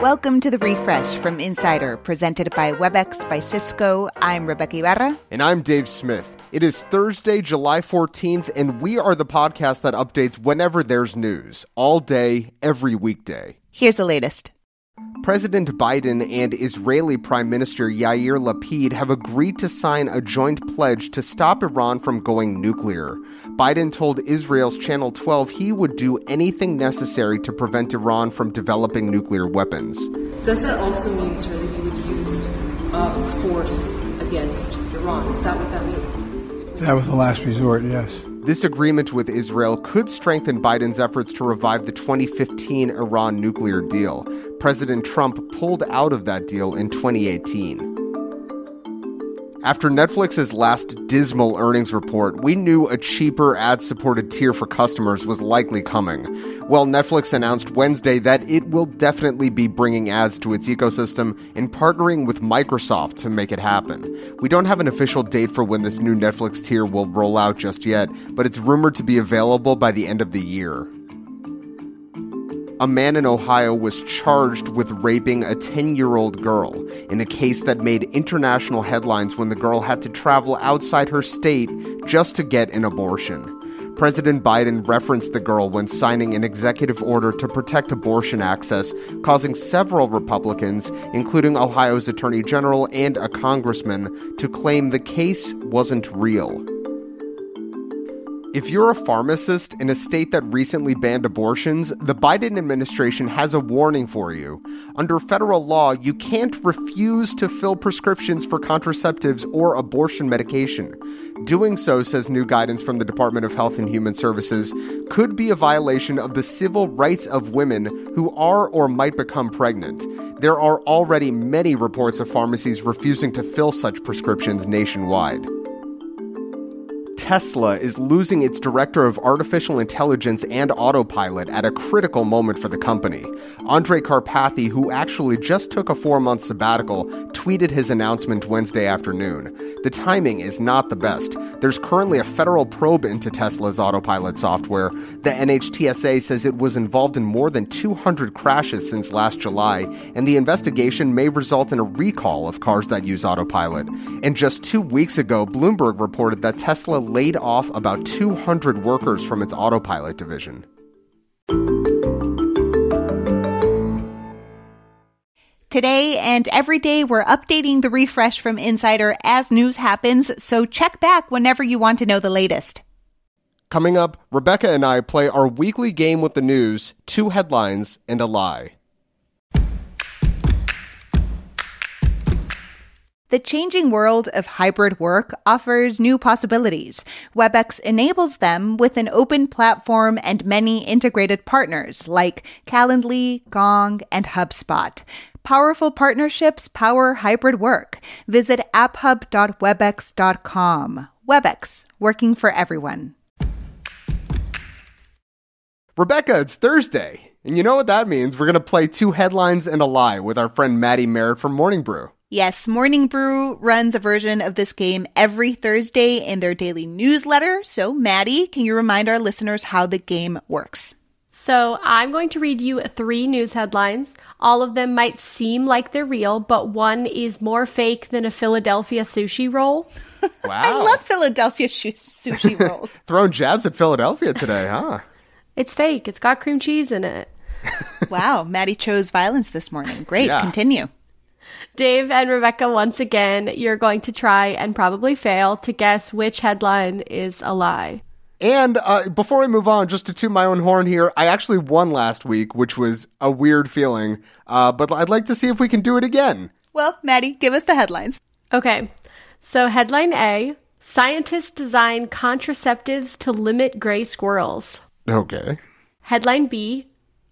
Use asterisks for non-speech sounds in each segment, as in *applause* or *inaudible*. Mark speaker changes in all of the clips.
Speaker 1: Welcome to the refresh from Insider, presented by WebEx by Cisco. I'm Rebeca Ibarra.
Speaker 2: And I'm Dave Smith. It is Thursday, July 14th, and we are the podcast that updates whenever there's news, all day, every weekday.
Speaker 1: Here's the latest.
Speaker 2: President Biden and Israeli Prime Minister Yair Lapid have agreed to sign a joint pledge to stop Iran from going nuclear. Biden told Israel's Channel 12 he would do anything necessary to prevent Iran from developing nuclear weapons.
Speaker 3: Does that also mean, sir, that you would use uh, force against Iran? Is that what that means?
Speaker 4: That was the last resort, yes.
Speaker 2: This agreement with Israel could strengthen Biden's efforts to revive the 2015 Iran nuclear deal. President Trump pulled out of that deal in 2018. After Netflix's last dismal earnings report, we knew a cheaper ad supported tier for customers was likely coming. Well, Netflix announced Wednesday that it will definitely be bringing ads to its ecosystem and partnering with Microsoft to make it happen. We don't have an official date for when this new Netflix tier will roll out just yet, but it's rumored to be available by the end of the year a man in Ohio was charged with raping a 10 year old girl in a case that made international headlines when the girl had to travel outside her state just to get an abortion. President Biden referenced the girl when signing an executive order to protect abortion access, causing several Republicans, including Ohio's Attorney General and a congressman, to claim the case wasn't real. If you're a pharmacist in a state that recently banned abortions, the Biden administration has a warning for you. Under federal law, you can't refuse to fill prescriptions for contraceptives or abortion medication. Doing so, says new guidance from the Department of Health and Human Services, could be a violation of the civil rights of women who are or might become pregnant. There are already many reports of pharmacies refusing to fill such prescriptions nationwide. Tesla is losing its director of artificial intelligence and autopilot at a critical moment for the company. Andrej Karpathy, who actually just took a four month sabbatical, tweeted his announcement Wednesday afternoon. The timing is not the best. There's currently a federal probe into Tesla's autopilot software. The NHTSA says it was involved in more than 200 crashes since last July, and the investigation may result in a recall of cars that use autopilot. And just two weeks ago, Bloomberg reported that Tesla laid off about 200 workers from its autopilot division.
Speaker 1: Today and every day, we're updating the refresh from Insider as news happens, so check back whenever you want to know the latest.
Speaker 2: Coming up, Rebeca and I play our weekly game with the news two headlines and a lie.
Speaker 1: The changing world of hybrid work offers new possibilities. WebEx enables them with an open platform and many integrated partners like Calendly, Gong, and HubSpot. Powerful partnerships power hybrid work. Visit apphub.webex.com. WebEx, working for everyone.
Speaker 2: Rebeca, it's Thursday. And you know what that means? We're going to play two headlines and a lie with our friend Maddie Merritt from Morning Brew.
Speaker 1: Yes, Morning Brew runs a version of this game every Thursday in their daily newsletter. So, Maddie, can you remind our listeners how the game works?
Speaker 5: So, I'm going to read you three news headlines. All of them might seem like they're real, but one is more fake than a Philadelphia sushi roll. *laughs*
Speaker 2: Wow.
Speaker 1: I love Philadelphia sh- sushi *laughs* rolls.
Speaker 2: Throwing jabs at Philadelphia today, huh?
Speaker 5: It's fake, it's got cream cheese in it.
Speaker 1: wow, Maddie chose violence this morning. Great,
Speaker 2: Yeah.
Speaker 1: continue.
Speaker 5: Dave and Rebeca, once again, you're going to try and probably fail to guess which headline is a lie.
Speaker 2: And uh, before I move on, just to toot my own horn here, I actually won last week, which was a weird feeling. Uh, but I'd like to see if we can do it again.
Speaker 1: Well, Maddie, give us the headlines.
Speaker 5: Okay, so headline A Scientists design contraceptives to limit gray squirrels.
Speaker 2: Okay.
Speaker 5: Headline B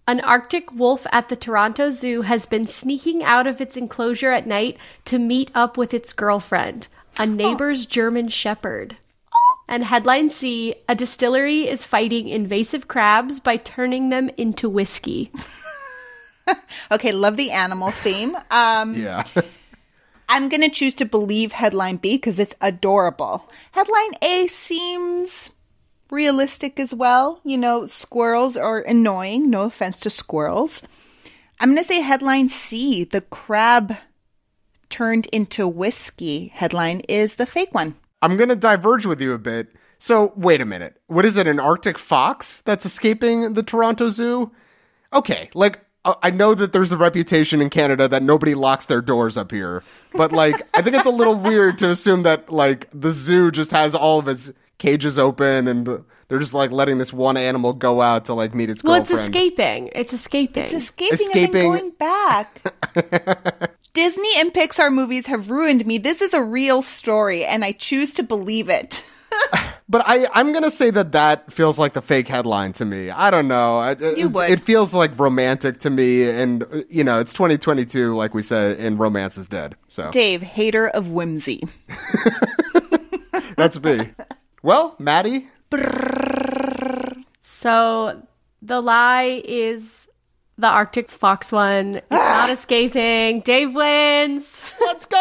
Speaker 5: An Arctic wolf at the Toronto Zoo has been sneaking out of its enclosure at night to meet up with its girlfriend, a neighbor's German shepherd. And headline C A distillery is fighting invasive crabs by turning them into whiskey. *laughs*
Speaker 1: Okay, love the animal theme. Um,
Speaker 2: Yeah. *laughs*
Speaker 1: I'm going to choose to believe headline B because it's adorable. Headline A seems realistic as well. You know, squirrels are annoying. No offense to squirrels. I'm going to say headline C. The crab turned into whiskey headline is the fake one.
Speaker 2: I'm going to diverge with you a bit. So, wait a minute. What is it, an Arctic fox that's escaping the Toronto Zoo? Okay, like, uh, I know that there's the reputation in Canada that nobody locks their doors up here, but like, I think it's a little weird to assume that like the zoo just has all of its cages open and they're just like letting this one animal go out to like meet its
Speaker 5: Well,
Speaker 2: girlfriend.
Speaker 5: it's escaping. It's escaping.
Speaker 1: It's escaping,
Speaker 2: Escaping.
Speaker 1: and then going back. *laughs* Disney and Pixar movies have ruined me. This is a real story, and I choose to believe it. *laughs*
Speaker 2: But I, I'm gonna say that that feels like the fake headline to me. I don't know. I- it's-
Speaker 1: would.
Speaker 2: It feels like romantic to me, and you know, it's 2022, like we said, and romance is dead. So
Speaker 1: Dave, hater of whimsy. *laughs*
Speaker 2: that's me. Well, Maddie,
Speaker 5: So the lie is the Arctic fox one. It's not *gasps* escaping. Dave wins.
Speaker 2: let's go.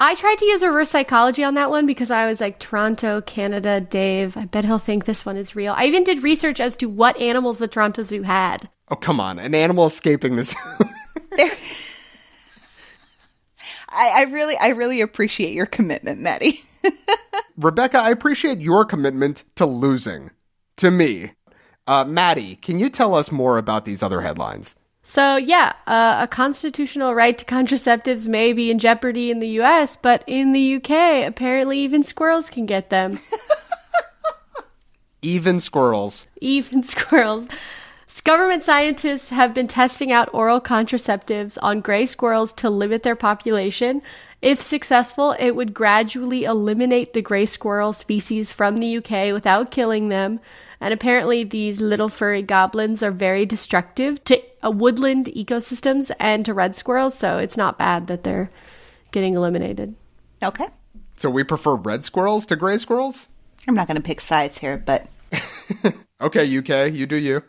Speaker 5: I tried to use reverse psychology on that one because I was like, Toronto, Canada, Dave. I bet he'll think this one is real. I even did research as to what animals the Toronto Zoo had.
Speaker 2: Oh come on, an animal escaping this. *laughs* *laughs*
Speaker 1: I, I really, I really appreciate your commitment, Maddie. *laughs*
Speaker 2: Rebeca, I appreciate your commitment to losing. To me, uh, Maddie, can you tell us more about these other headlines?
Speaker 5: So, yeah, uh, a constitutional right to contraceptives may be in jeopardy in the US, but in the UK, apparently even squirrels can get them. *laughs*
Speaker 2: Even squirrels.
Speaker 5: even *laughs* squirrels. Government scientists have been testing out oral contraceptives on gray squirrels to limit their population. If successful, it would gradually eliminate the gray squirrel species from the UK without killing them. And apparently, these little furry goblins are very destructive to uh, woodland ecosystems and to red squirrels, so it's not bad that they're getting eliminated.
Speaker 1: okay.
Speaker 2: So we prefer red squirrels to gray squirrels?
Speaker 1: I'm not going to pick sides here, but *laughs*
Speaker 2: Okay, UK, you do you.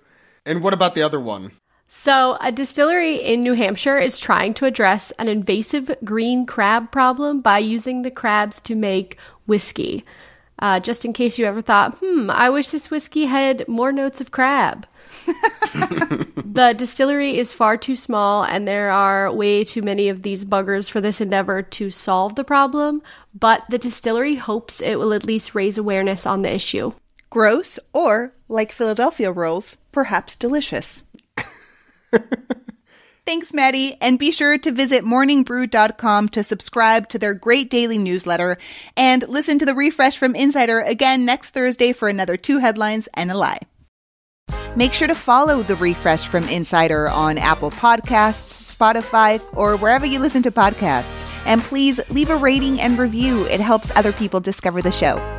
Speaker 2: And what about the other one?
Speaker 5: So, a distillery in New Hampshire is trying to address an invasive green crab problem by using the crabs to make whiskey. Uh, just in case you ever thought, hmm, I wish this whiskey had more notes of crab. *laughs* the distillery is far too small, and there are way too many of these buggers for this endeavor to solve the problem, but the distillery hopes it will at least raise awareness on the issue.
Speaker 1: gross or, like Philadelphia rolls, perhaps delicious. *laughs* Thanks, Maddie. And be sure to visit morningbrew.com to subscribe to their great daily newsletter and listen to the refresh from Insider again next Thursday for another two headlines and a lie. Make sure to follow the refresh from Insider on Apple Podcasts, Spotify, or wherever you listen to podcasts. And please leave a rating and review, it helps other people discover the show.